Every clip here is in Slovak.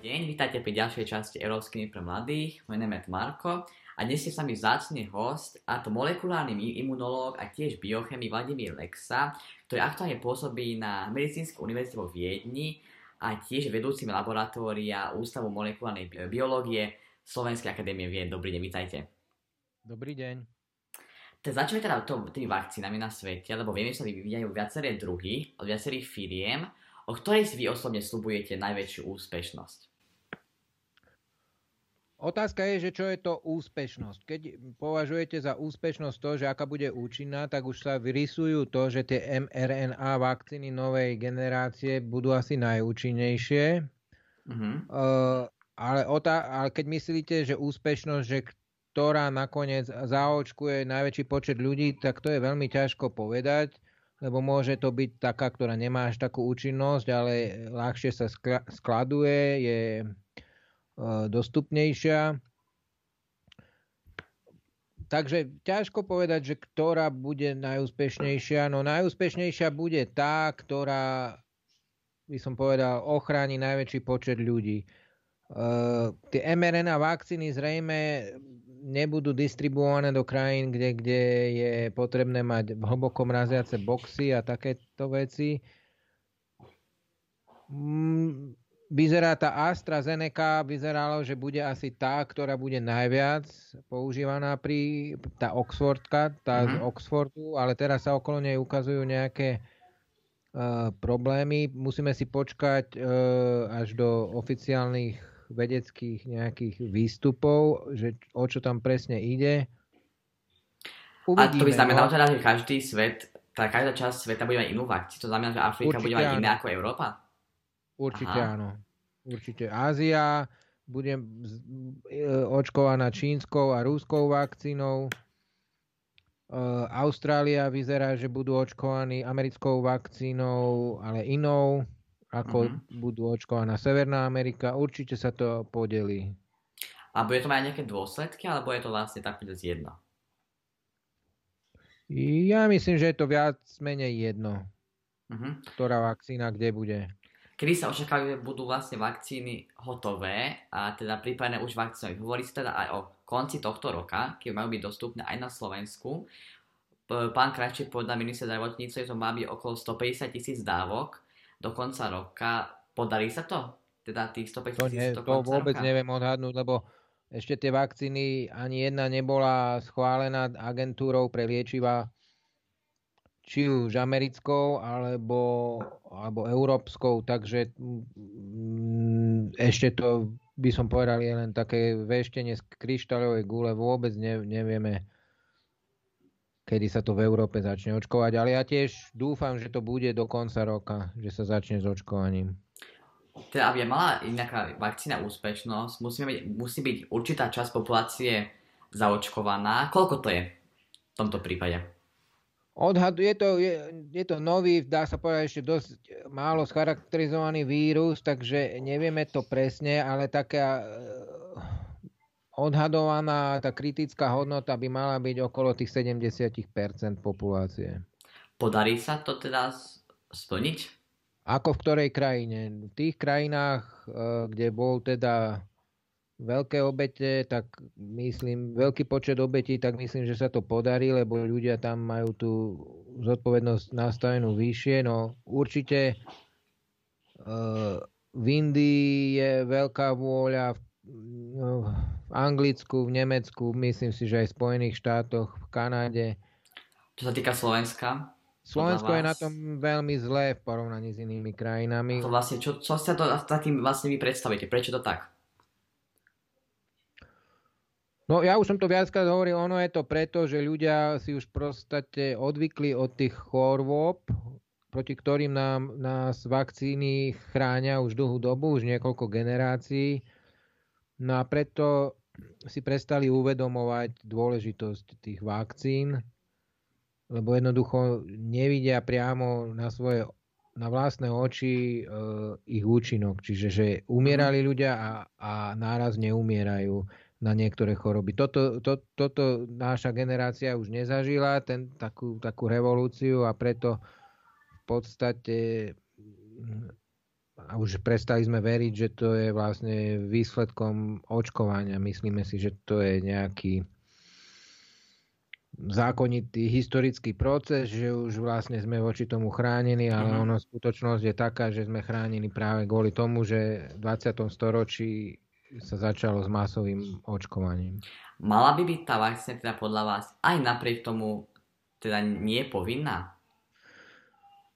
deň, vítajte pri ďalšej časti Európskej pre mladých. Moje meno je Marko a dnes je s nami vzácný host, a to molekulárny imunológ a tiež biochemik Vladimír Lexa, ktorý aktuálne pôsobí na Medicínskej univerzite vo Viedni a tiež vedúcim laboratória Ústavu molekulárnej biológie Slovenskej akadémie vied. Dobrý deň, vítajte. Dobrý deň. Tak začneme teda tými vakcínami na svete, lebo vieme, že sa vyvíjajú viaceré druhy od viacerých firiem o ktorej si vy osobne slubujete najväčšiu úspešnosť? Otázka je, že čo je to úspešnosť. Keď považujete za úspešnosť to, že aká bude účinná, tak už sa vyrysujú to, že tie mRNA vakcíny novej generácie budú asi najúčinnejšie. Uh-huh. Uh, ale, otá- ale keď myslíte, že úspešnosť, že ktorá nakoniec zaočkuje najväčší počet ľudí, tak to je veľmi ťažko povedať lebo môže to byť taká, ktorá nemá až takú účinnosť, ale ľahšie sa skladuje, je dostupnejšia. Takže ťažko povedať, že ktorá bude najúspešnejšia. No najúspešnejšia bude tá, ktorá, by som povedal, ochráni najväčší počet ľudí. Uh, tie mRNA vakcíny zrejme nebudú distribuované do krajín, kde, kde je potrebné mať hlboko mraziace boxy a takéto veci. Mm, vyzerá tá AstraZeneca, vyzeralo, že bude asi tá, ktorá bude najviac používaná pri tá Oxfordka, tá mm-hmm. z mhm. Oxfordu, ale teraz sa okolo nej ukazujú nejaké uh, problémy. Musíme si počkať uh, až do oficiálnych vedeckých nejakých výstupov, že o čo tam presne ide. Uvidíme, a to by znamenalo no. teda, že každý svet, tá každá časť sveta bude mať inú vakcínu, to znamená, že Afrika Určite bude mať iné ako Európa? Určite Aha. áno. Určite Ázia bude e, očkovaná čínskou a rúskou vakcínou. E, Austrália vyzerá, že budú očkovaní americkou vakcínou, ale inou ako mm-hmm. budú očkovaná Severná Amerika, určite sa to podeli. A bude to mať nejaké dôsledky, alebo je to vlastne tak jedno? Ja myslím, že je to viac menej jedno. Mm-hmm. Ktorá vakcína kde bude. Kedy sa očakávajú, že budú vlastne vakcíny hotové a teda prípadne už vakcíny. Hovorí sa teda aj o konci tohto roka, keď majú byť dostupné aj na Slovensku. Pán Krajčík povedal minister zdravotníctva, že to má byť okolo 150 tisíc dávok do konca roka. Podarí sa to? Teda tých 150 to, nie, to vôbec roka? neviem odhadnúť, lebo ešte tie vakcíny ani jedna nebola schválená agentúrou pre liečiva či už americkou alebo, alebo európskou, takže mm, ešte to by som povedal je len také veštenie z kryštáľovej gule, vôbec ne, nevieme kedy sa to v Európe začne očkovať, ale ja tiež dúfam, že to bude do konca roka, že sa začne s očkovaním. Teda, aby mala nejaká vakcína úspešnosť, musí byť, musí byť určitá časť populácie zaočkovaná. Koľko to je v tomto prípade? Odhad, je, to, je, je to nový, dá sa povedať ešte dosť málo scharakterizovaný vírus, takže nevieme to presne, ale taká odhadovaná tá kritická hodnota by mala byť okolo tých 70% populácie. Podarí sa to teda splniť? Ako v ktorej krajine? V tých krajinách, eh, kde bol teda veľké obete, tak myslím, veľký počet obetí, tak myslím, že sa to podarí, lebo ľudia tam majú tú zodpovednosť nastavenú vyššie. No určite uh, v Indii je veľká vôľa, v No, v Anglicku, v Nemecku, myslím si, že aj v Spojených štátoch, v Kanáde. Čo sa týka Slovenska? Slovensko je na tom veľmi zlé v porovnaní s inými krajinami. To vlastne, čo, čo sa to takým vlastne vy predstavíte? Prečo to tak? No ja už som to viackrát hovoril, ono je to preto, že ľudia si už prostate odvykli od tých chorôb, proti ktorým nám, nás vakcíny chránia už dlhú dobu, už niekoľko generácií No a preto si prestali uvedomovať dôležitosť tých vakcín, lebo jednoducho nevidia priamo na svoje na vlastné oči e, ich účinok. Čiže že umierali mhm. ľudia a, a náraz neumierajú na niektoré choroby. Toto, to, toto naša generácia už nezažila, ten, takú, takú revolúciu a preto v podstate a už prestali sme veriť, že to je vlastne výsledkom očkovania. Myslíme si, že to je nejaký zákonitý historický proces, že už vlastne sme voči tomu chránení, ale uh-huh. ono skutočnosť je taká, že sme chránení práve kvôli tomu, že v 20. storočí sa začalo s masovým očkovaním. Mala by byť tá vakcína teda podľa vás aj napriek tomu teda nie povinná?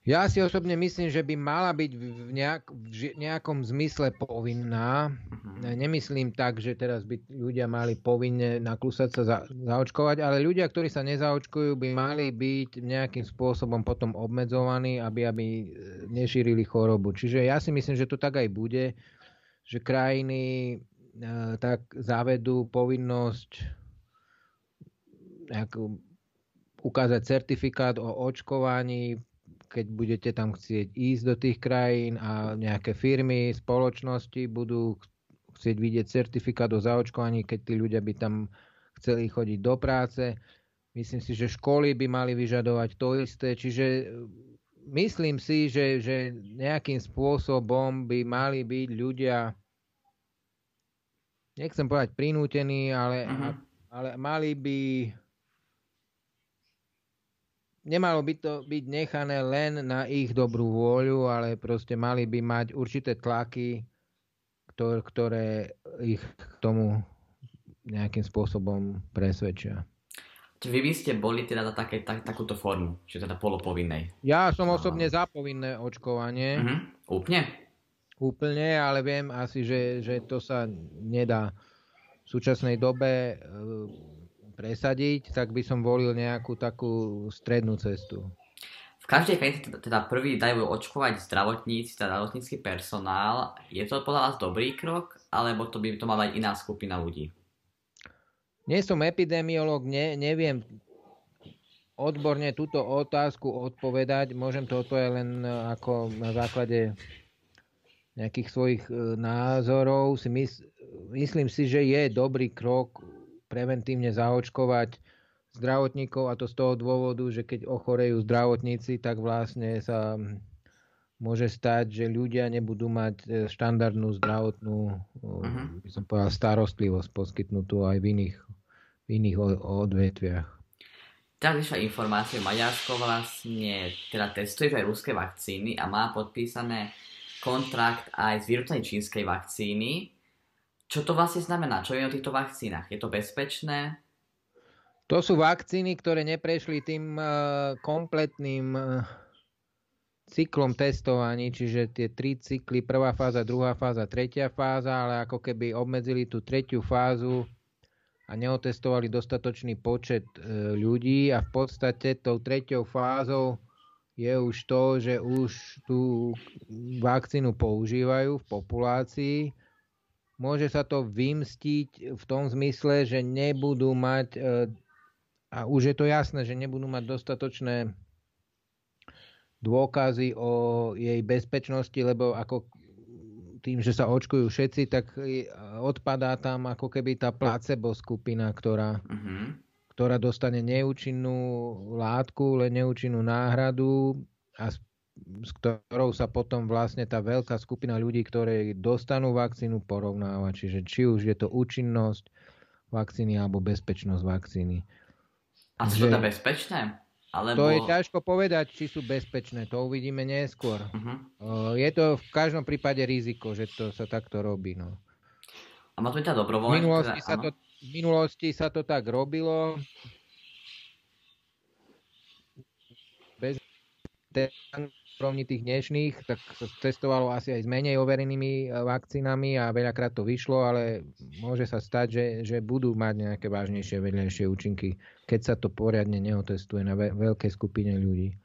Ja si osobne myslím, že by mala byť v, nejak, v nejakom zmysle povinná. Uh-huh. Nemyslím tak, že teraz by ľudia mali povinne naklusať sa za, zaočkovať, ale ľudia, ktorí sa nezaočkujú, by mali byť nejakým spôsobom potom obmedzovaní, aby, aby e, nešírili chorobu. Čiže ja si myslím, že to tak aj bude, že krajiny e, tak zavedú povinnosť nejakú, ukázať certifikát o očkovaní keď budete tam chcieť ísť do tých krajín a nejaké firmy, spoločnosti budú chcieť vidieť certifikát o zaočkovaní, keď tí ľudia by tam chceli chodiť do práce. Myslím si, že školy by mali vyžadovať to isté, čiže myslím si, že, že nejakým spôsobom by mali byť ľudia, nechcem povedať prinútení, ale, uh-huh. ale mali by nemalo by to byť nechané len na ich dobrú vôľu, ale proste mali by mať určité tlaky, ktoré, ich k tomu nejakým spôsobom presvedčia. Čiže vy by ste boli teda za také, tak, takúto formu, čiže teda polopovinnej? Ja som osobne za povinné očkovanie. Uh-huh. Úplne? Úplne, ale viem asi, že, že to sa nedá v súčasnej dobe presadiť, tak by som volil nejakú takú strednú cestu. V každej krajine teda prvý dajú očkovať zdravotníci, teda zdravotnícky personál. Je to podľa vás dobrý krok, alebo to by to mala aj iná skupina ľudí? Nie som epidemiolog, ne, neviem odborne túto otázku odpovedať. Môžem to odpovedať len e, ako na základe nejakých svojich e, názorov. Si mys- myslím si, že je dobrý krok preventívne zaočkovať zdravotníkov a to z toho dôvodu, že keď ochorejú zdravotníci, tak vlastne sa môže stať, že ľudia nebudú mať e, štandardnú zdravotnú uh-huh. by som povedal, starostlivosť poskytnutú aj v iných, v iných odvetviach. Vyšla informácia, Maďarsko vlastne teda testuje aj ruské vakcíny a má podpísané kontrakt aj z výrobcami čínskej vakcíny čo to vlastne znamená? Čo je o týchto vakcínach? Je to bezpečné? To sú vakcíny, ktoré neprešli tým uh, kompletným cyklom testovaní, čiže tie tri cykly, prvá fáza, druhá fáza, tretia fáza, ale ako keby obmedzili tú tretiu fázu a neotestovali dostatočný počet uh, ľudí. A v podstate tou tretiou fázou je už to, že už tú vakcínu používajú v populácii. Môže sa to vymstiť v tom zmysle, že nebudú mať, e, a už je to jasné, že nebudú mať dostatočné dôkazy o jej bezpečnosti, lebo ako tým, že sa očkujú všetci, tak odpadá tam ako keby tá placebo skupina, ktorá, uh-huh. ktorá dostane neúčinnú látku, len neúčinnú náhradu a s ktorou sa potom vlastne tá veľká skupina ľudí, ktoré dostanú vakcínu, porovnáva. Čiže či už je to účinnosť vakcíny alebo bezpečnosť vakcíny. A sú to bezpečné? Alebo... To je ťažko povedať, či sú bezpečné. To uvidíme neskôr. Uh-huh. Je to v každom prípade riziko, že to sa takto robí. No. A teda dobrovoľne? V minulosti, teda, sa to, v minulosti sa to tak robilo. Bez úrovni tých dnešných, tak sa testovalo asi aj s menej overenými e, vakcínami a veľakrát to vyšlo, ale môže sa stať, že, že budú mať nejaké vážnejšie vedľajšie účinky, keď sa to poriadne neotestuje na ve- veľkej skupine ľudí.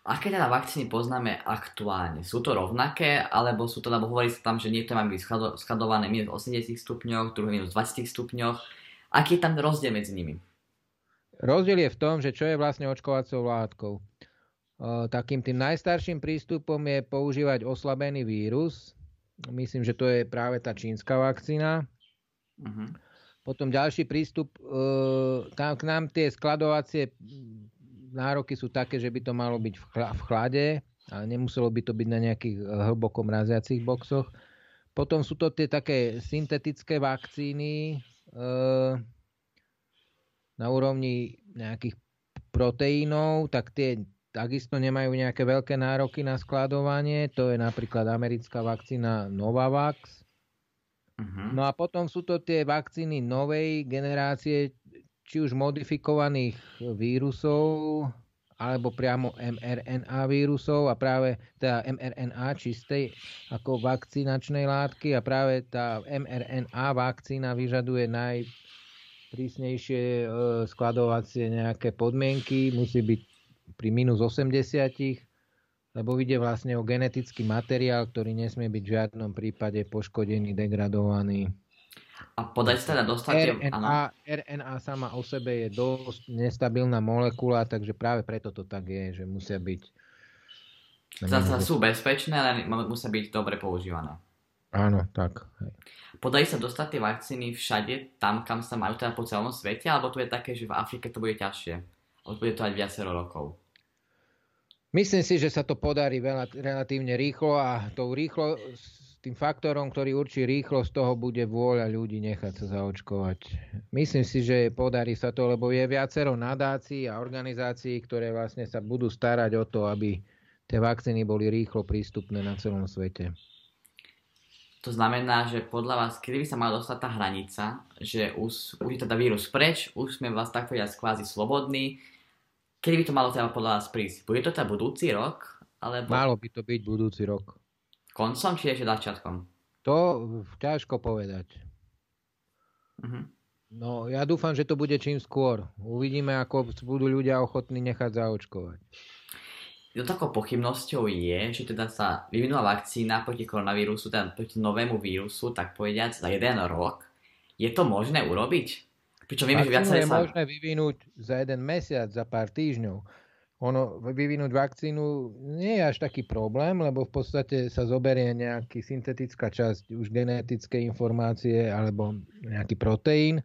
Aké teda vakcíny poznáme aktuálne? Sú to rovnaké, alebo sú to, lebo hovorí sa tam, že niektoré majú byť skladované minus 80 stupňoch, druhé minus 20 stupňoch. Aký je tam rozdiel medzi nimi? Rozdiel je v tom, že čo je vlastne očkovacou látkou. Takým tým najstarším prístupom je používať oslabený vírus. Myslím, že to je práve tá čínska vakcína. Uh-huh. Potom ďalší prístup, tam k nám tie skladovacie nároky sú také, že by to malo byť v chlade ale nemuselo by to byť na nejakých hlboko mraziacich boxoch. Potom sú to tie také syntetické vakcíny na úrovni nejakých proteínov, tak tie takisto nemajú nejaké veľké nároky na skladovanie. To je napríklad americká vakcína Novavax. Uh-huh. No a potom sú to tie vakcíny novej generácie, či už modifikovaných vírusov, alebo priamo mRNA vírusov a práve teda mRNA čistej ako vakcinačnej látky a práve tá mRNA vakcína vyžaduje najprísnejšie e, skladovacie nejaké podmienky, musí byť pri minus 80, lebo ide vlastne o genetický materiál, ktorý nesmie byť v žiadnom prípade poškodený, degradovaný. A podať sa teda dostate... RNA, RNA sama o sebe je dosť nestabilná molekula, takže práve preto to tak je, že musia byť... Zasa sú bezpečné, ale musia byť dobre používané. Áno, tak. Podajú sa dostať tie vakcíny všade, tam, kam sa majú teda po celom svete, alebo to je také, že v Afrike to bude ťažšie? Alebo bude to aj viacero rokov? Myslím si, že sa to podarí veľa, relatívne rýchlo a tou rýchlo tým faktorom, ktorý určí rýchlo, z toho bude vôľa ľudí nechať sa zaočkovať. Myslím si, že podarí sa to, lebo je viacero nadácií a organizácií, ktoré vlastne sa budú starať o to, aby tie vakcíny boli rýchlo prístupné na celom svete. To znamená, že podľa vás, kedy by sa mala dostať tá hranica, že už, už teda vírus preč, už sme vlastne tak povedať kvázi slobodní, kedy by to malo teda podľa vás prísť? Bude to teda budúci rok? Alebo... Malo by to byť budúci rok. Koncom či ešte začiatkom? To ťažko povedať. Uh-huh. No, ja dúfam, že to bude čím skôr. Uvidíme, ako budú ľudia ochotní nechať zaočkovať. Jo, takou pochybnosťou je, že teda sa vyvinula vakcína proti koronavírusu, teda proti novému vírusu, tak povediať, za jeden rok. Je to možné urobiť? Pričom vieme, že viacej je sa... možné vyvinúť za jeden mesiac, za pár týždňov ono, vyvinúť vakcínu nie je až taký problém, lebo v podstate sa zoberie nejaký syntetická časť, už genetické informácie alebo nejaký proteín.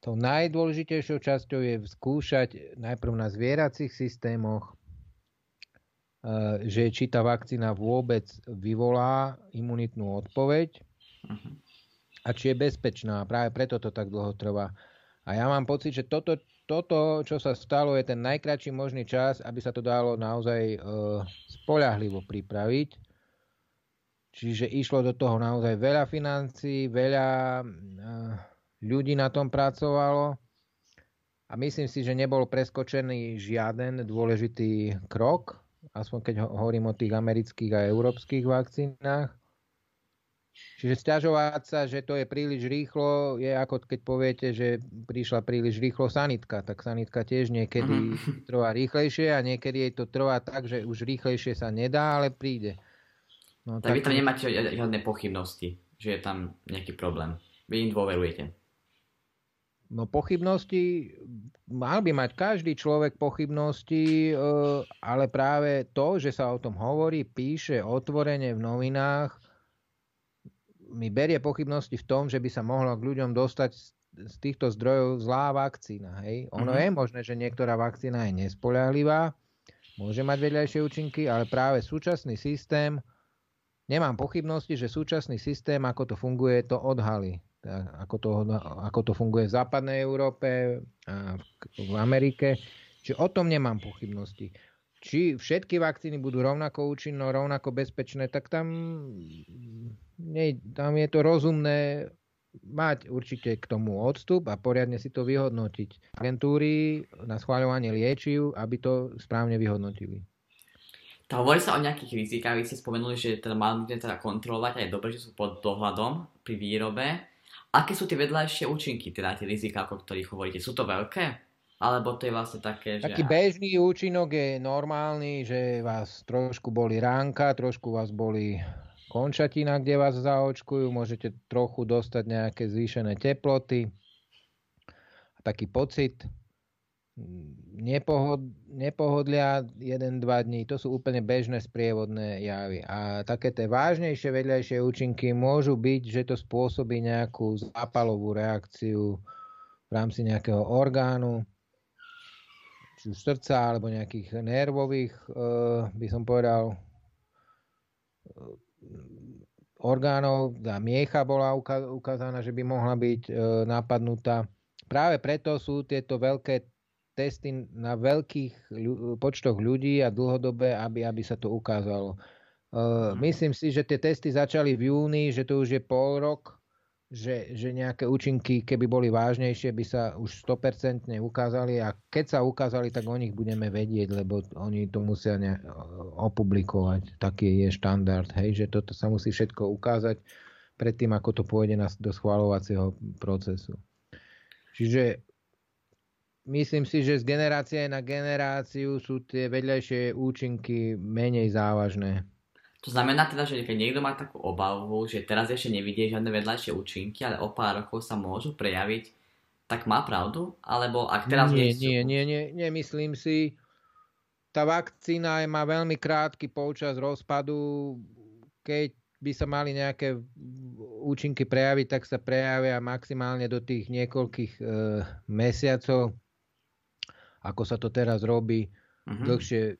Tou najdôležitejšou časťou je skúšať najprv na zvieracích systémoch, eh, že či tá vakcína vôbec vyvolá imunitnú odpoveď mhm. a či je bezpečná. Práve preto to tak dlho trvá. A ja mám pocit, že toto toto, čo sa stalo, je ten najkračší možný čas, aby sa to dalo naozaj e, spolahlivo pripraviť. Čiže išlo do toho naozaj veľa financí, veľa e, ľudí na tom pracovalo a myslím si, že nebol preskočený žiaden dôležitý krok, aspoň keď hovorím o tých amerických a európskych vakcínach. Čiže stiažovať sa, že to je príliš rýchlo, je ako keď poviete, že prišla príliš rýchlo sanitka. Tak sanitka tiež niekedy uh-huh. trvá rýchlejšie a niekedy jej to trvá tak, že už rýchlejšie sa nedá, ale príde. No, tak, tak vy tam nemáte žiadne pochybnosti, že je tam nejaký problém. Vy im dôverujete. No pochybnosti, mal by mať každý človek pochybnosti, e, ale práve to, že sa o tom hovorí, píše otvorene v novinách, mi berie pochybnosti v tom, že by sa mohlo k ľuďom dostať z týchto zdrojov zlá vakcína. Hej? Ono mm-hmm. je možné, že niektorá vakcína je nespoľahlivá, môže mať vedľajšie účinky, ale práve súčasný systém, nemám pochybnosti, že súčasný systém, ako to funguje, to odhalí. Ako, to, ako to funguje v západnej Európe a v Amerike. Čiže o tom nemám pochybnosti či všetky vakcíny budú rovnako účinné, rovnako bezpečné, tak tam, nie, tam je to rozumné mať určite k tomu odstup a poriadne si to vyhodnotiť. Agentúry na schváľovanie liečiv, aby to správne vyhodnotili. To hovorí sa o nejakých rizikách, vy ste spomenuli, že teda mali teda kontrolovať a je dobré, že sú pod dohľadom pri výrobe. Aké sú tie vedľajšie účinky, teda tie rizika, o ktorých hovoríte? Sú to veľké? Alebo to je vlastne také, že... Taký bežný účinok je normálny, že vás trošku boli ránka, trošku vás boli končatina, kde vás zaočkujú, môžete trochu dostať nejaké zvýšené teploty. A taký pocit nepohod, nepohodlia 1-2 dní, to sú úplne bežné sprievodné javy. A také tie vážnejšie vedľajšie účinky môžu byť, že to spôsobí nejakú zápalovú reakciu v rámci nejakého orgánu, či už srdca alebo nejakých nervových, uh, by som povedal, orgánov, tá miecha bola ukázaná, že by mohla byť e, napadnutá. Práve preto sú tieto veľké testy na veľkých počtoch ľudí a dlhodobé, aby, aby sa to ukázalo. Uh, myslím si, že tie testy začali v júni, že to už je pol rok, že, že nejaké účinky, keby boli vážnejšie, by sa už 100% ukázali a keď sa ukázali, tak o nich budeme vedieť, lebo oni to musia ne, opublikovať. Taký je štandard, hej, že toto sa musí všetko ukázať predtým, ako to pôjde na, do schvalovacieho procesu. Čiže myslím si, že z generácie na generáciu sú tie vedľajšie účinky menej závažné. To znamená teda, že keď niekto má takú obavu, že teraz ešte nevidie žiadne vedľajšie účinky, ale o pár rokov sa môžu prejaviť, tak má pravdu? Alebo ak teraz nie, nie, sú... nie, nie, nie, nemyslím si. Tá vakcína má veľmi krátky polčas rozpadu. Keď by sa mali nejaké účinky prejaviť, tak sa prejavia maximálne do tých niekoľkých e, mesiacov, ako sa to teraz robí. Uh-huh. Dlhšie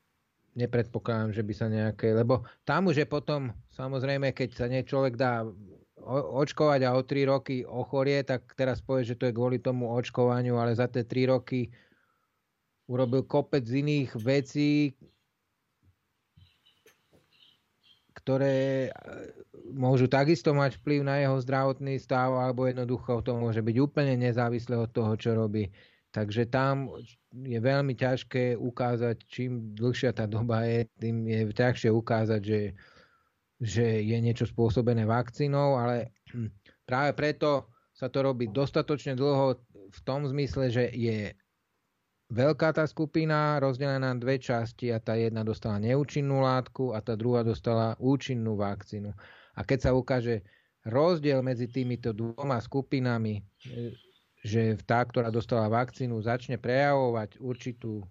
nepredpokladám, že by sa nejaké, lebo tam už je potom, samozrejme, keď sa nie človek dá očkovať a o 3 roky ochorie, tak teraz povie, že to je kvôli tomu očkovaniu, ale za tie 3 roky urobil kopec iných vecí, ktoré e, môžu takisto mať vplyv na jeho zdravotný stav, alebo jednoducho to môže byť úplne nezávislé od toho, čo robí. Takže tam je veľmi ťažké ukázať, čím dlhšia tá doba je, tým je ťažšie ukázať, že, že je niečo spôsobené vakcínou, ale práve preto sa to robí dostatočne dlho v tom zmysle, že je veľká tá skupina rozdelená na dve časti a tá jedna dostala neúčinnú látku a tá druhá dostala účinnú vakcínu. A keď sa ukáže rozdiel medzi týmito dvoma skupinami, že tá, ktorá dostala vakcínu, začne prejavovať určitú,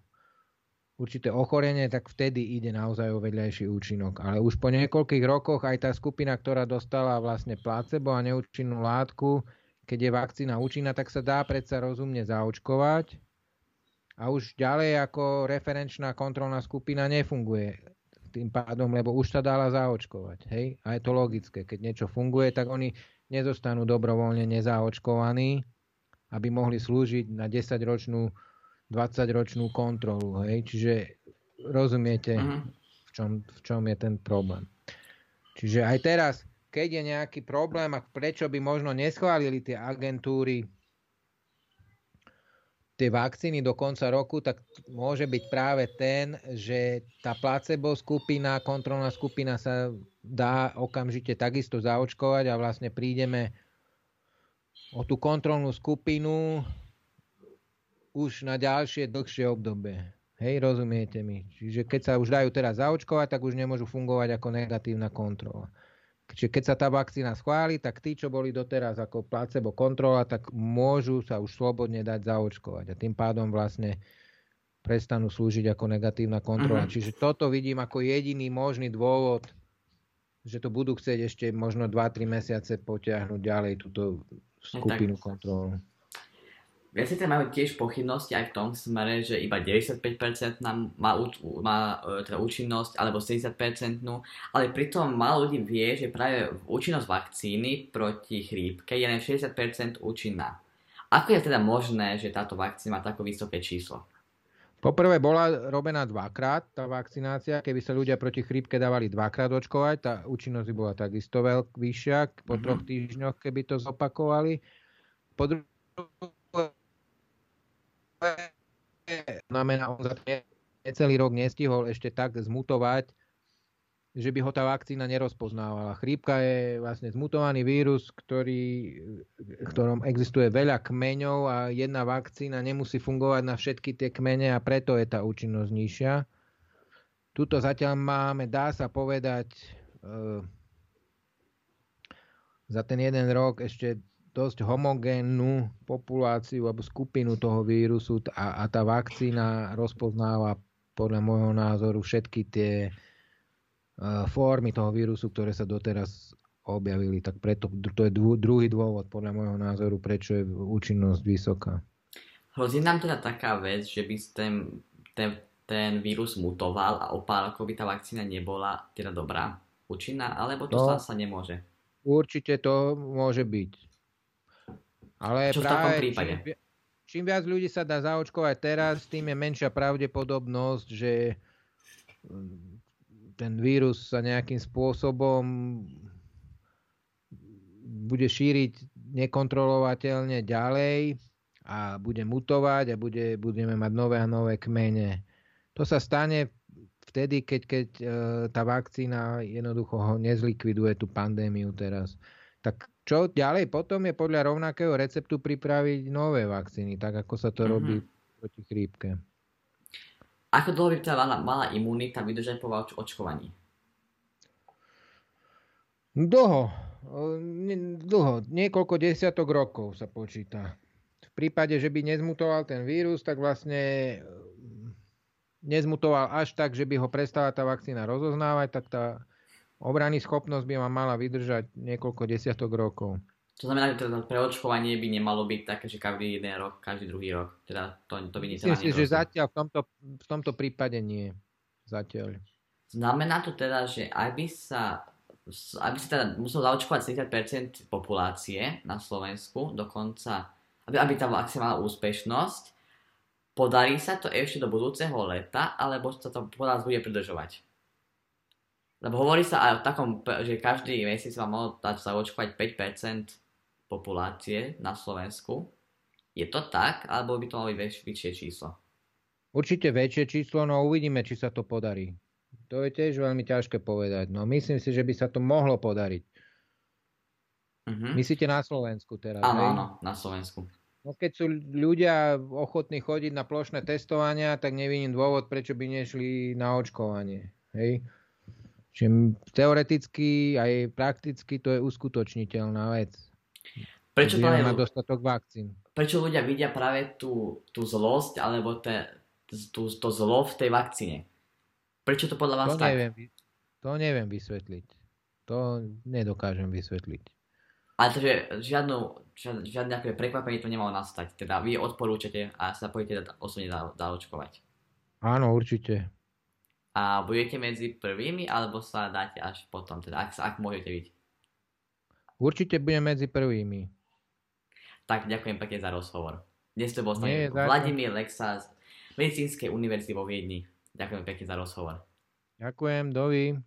určité ochorenie, tak vtedy ide naozaj o vedľajší účinok. Ale už po niekoľkých rokoch aj tá skupina, ktorá dostala vlastne placebo a neúčinnú látku, keď je vakcína účinná, tak sa dá predsa rozumne zaočkovať a už ďalej ako referenčná kontrolná skupina nefunguje tým pádom, lebo už sa dala zaočkovať. Hej? A je to logické. Keď niečo funguje, tak oni nezostanú dobrovoľne nezaočkovaní, aby mohli slúžiť na 10-ročnú, 20-ročnú kontrolu. Hej? Čiže rozumiete, uh-huh. v, čom, v čom je ten problém. Čiže aj teraz, keď je nejaký problém a prečo by možno neschválili tie agentúry tie vakcíny do konca roku, tak môže byť práve ten, že tá placebo skupina, kontrolná skupina sa dá okamžite takisto zaočkovať a vlastne prídeme o tú kontrolnú skupinu už na ďalšie dlhšie obdobie. Hej, rozumiete mi? Čiže keď sa už dajú teraz zaočkovať, tak už nemôžu fungovať ako negatívna kontrola. Čiže keď sa tá vakcína schváli, tak tí, čo boli doteraz ako placebo kontrola, tak môžu sa už slobodne dať zaočkovať. A tým pádom vlastne prestanú slúžiť ako negatívna kontrola. Uh-huh. Čiže toto vidím ako jediný možný dôvod, že to budú chcieť ešte možno 2-3 mesiace potiahnuť ďalej túto skupinu tak. kontrolu. Viacerí majú tiež pochybnosti aj v tom smere, že iba 95% nám má, má e, teda účinnosť, alebo 70%, ale pritom málo ľudí vie, že práve účinnosť vakcíny proti chrípke je len 60% účinná. Ako je teda možné, že táto vakcína má také vysoké číslo? Poprvé bola robená dvakrát tá vakcinácia, keby sa ľudia proti chrípke dávali dvakrát očkovať, tá účinnosť bola takisto veľk, vyššia po mm-hmm. troch týždňoch, keby to zopakovali. Po druhé, znamená, on za necelý rok nestihol ešte tak zmutovať, že by ho tá vakcína nerozpoznávala. Chrípka je vlastne zmutovaný vírus, ktorý, ktorom existuje veľa kmeňov a jedna vakcína nemusí fungovať na všetky tie kmene a preto je tá účinnosť nižšia. Tuto zatiaľ máme, dá sa povedať, e, za ten jeden rok ešte dosť homogénnu populáciu alebo skupinu toho vírusu a, a tá vakcína rozpoznáva podľa môjho názoru všetky tie formy toho vírusu, ktoré sa doteraz objavili. Tak preto to je druhý dôvod podľa môjho názoru, prečo je účinnosť vysoká. Hrozí nám teda taká vec, že by ten, ten, ten vírus mutoval a o pár rokov by tá vakcína nebola teda dobrá? účinná, alebo to No. sa, nemôže. Určite to môže byť. Ale Čo v takom práve prípade? čím, čím viac ľudí sa dá zaočkovať teraz, tým je menšia pravdepodobnosť, že ten vírus sa nejakým spôsobom bude šíriť nekontrolovateľne ďalej a bude mutovať a bude, budeme mať nové a nové kmene. To sa stane vtedy, keď, keď e, tá vakcína jednoducho ho nezlikviduje tú pandémiu teraz. Tak čo ďalej potom je podľa rovnakého receptu pripraviť nové vakcíny, tak ako sa to Mhm. robí proti chrípke. Ako dlho by teda mala, imunita vydržať po oč- očkovaní? Dlho, dlho, niekoľko desiatok rokov sa počíta. V prípade, že by nezmutoval ten vírus, tak vlastne e, nezmutoval až tak, že by ho prestala tá vakcína rozoznávať, tak tá obrany schopnosť by ma mala vydržať niekoľko desiatok rokov. To znamená, že teda preočkovanie by nemalo byť také, že každý jeden rok, každý druhý rok. Teda to, to by Myslím teda si, že zatiaľ v tomto, v tomto prípade nie. Zatiaľ. Znamená to teda, že aby sa, aby sa teda musel zaočkovať 70% populácie na Slovensku, dokonca, aby, aby tá vakcína mala úspešnosť, podarí sa to ešte do budúceho leta, alebo sa to podľa vás bude pridržovať? Lebo hovorí sa aj o takom, že každý mesiac vám dať zaočkovať 5% populácie na Slovensku. Je to tak, alebo by to malo byť väč- väčšie číslo? Určite väčšie číslo, no uvidíme, či sa to podarí. To je tiež veľmi ťažké povedať. No myslím si, že by sa to mohlo podariť. Mhm. Myslíte na Slovensku teraz? Áno, áno, na Slovensku. No keď sú ľudia ochotní chodiť na plošné testovania, tak nevidím dôvod, prečo by nešli na očkovanie. Hej? Čiže teoreticky aj prakticky to je uskutočniteľná vec. Prečo práve mať dostatok vakcín. prečo ľudia vidia práve tú, tú zlosť alebo te, tú, to zlo v tej vakcíne? Prečo to podľa vás To tak? neviem, to neviem vysvetliť. To nedokážem vysvetliť. Ale takže žiadnu, žiadne, žiadne akože prekvapenie to nemalo nastať. Teda vy odporúčate a sa pôjdete da- osobne za- zaočkovať. Áno, určite. A budete medzi prvými, alebo sa dáte až potom, teda ak, ak môžete byť. Určite budem medzi prvými. Tak ďakujem pekne za rozhovor. Dnes to bol s nami. Vladimír Lexa z Medicínskej univerzity vo Viedni. Ďakujem pekne za rozhovor. Ďakujem, dovi.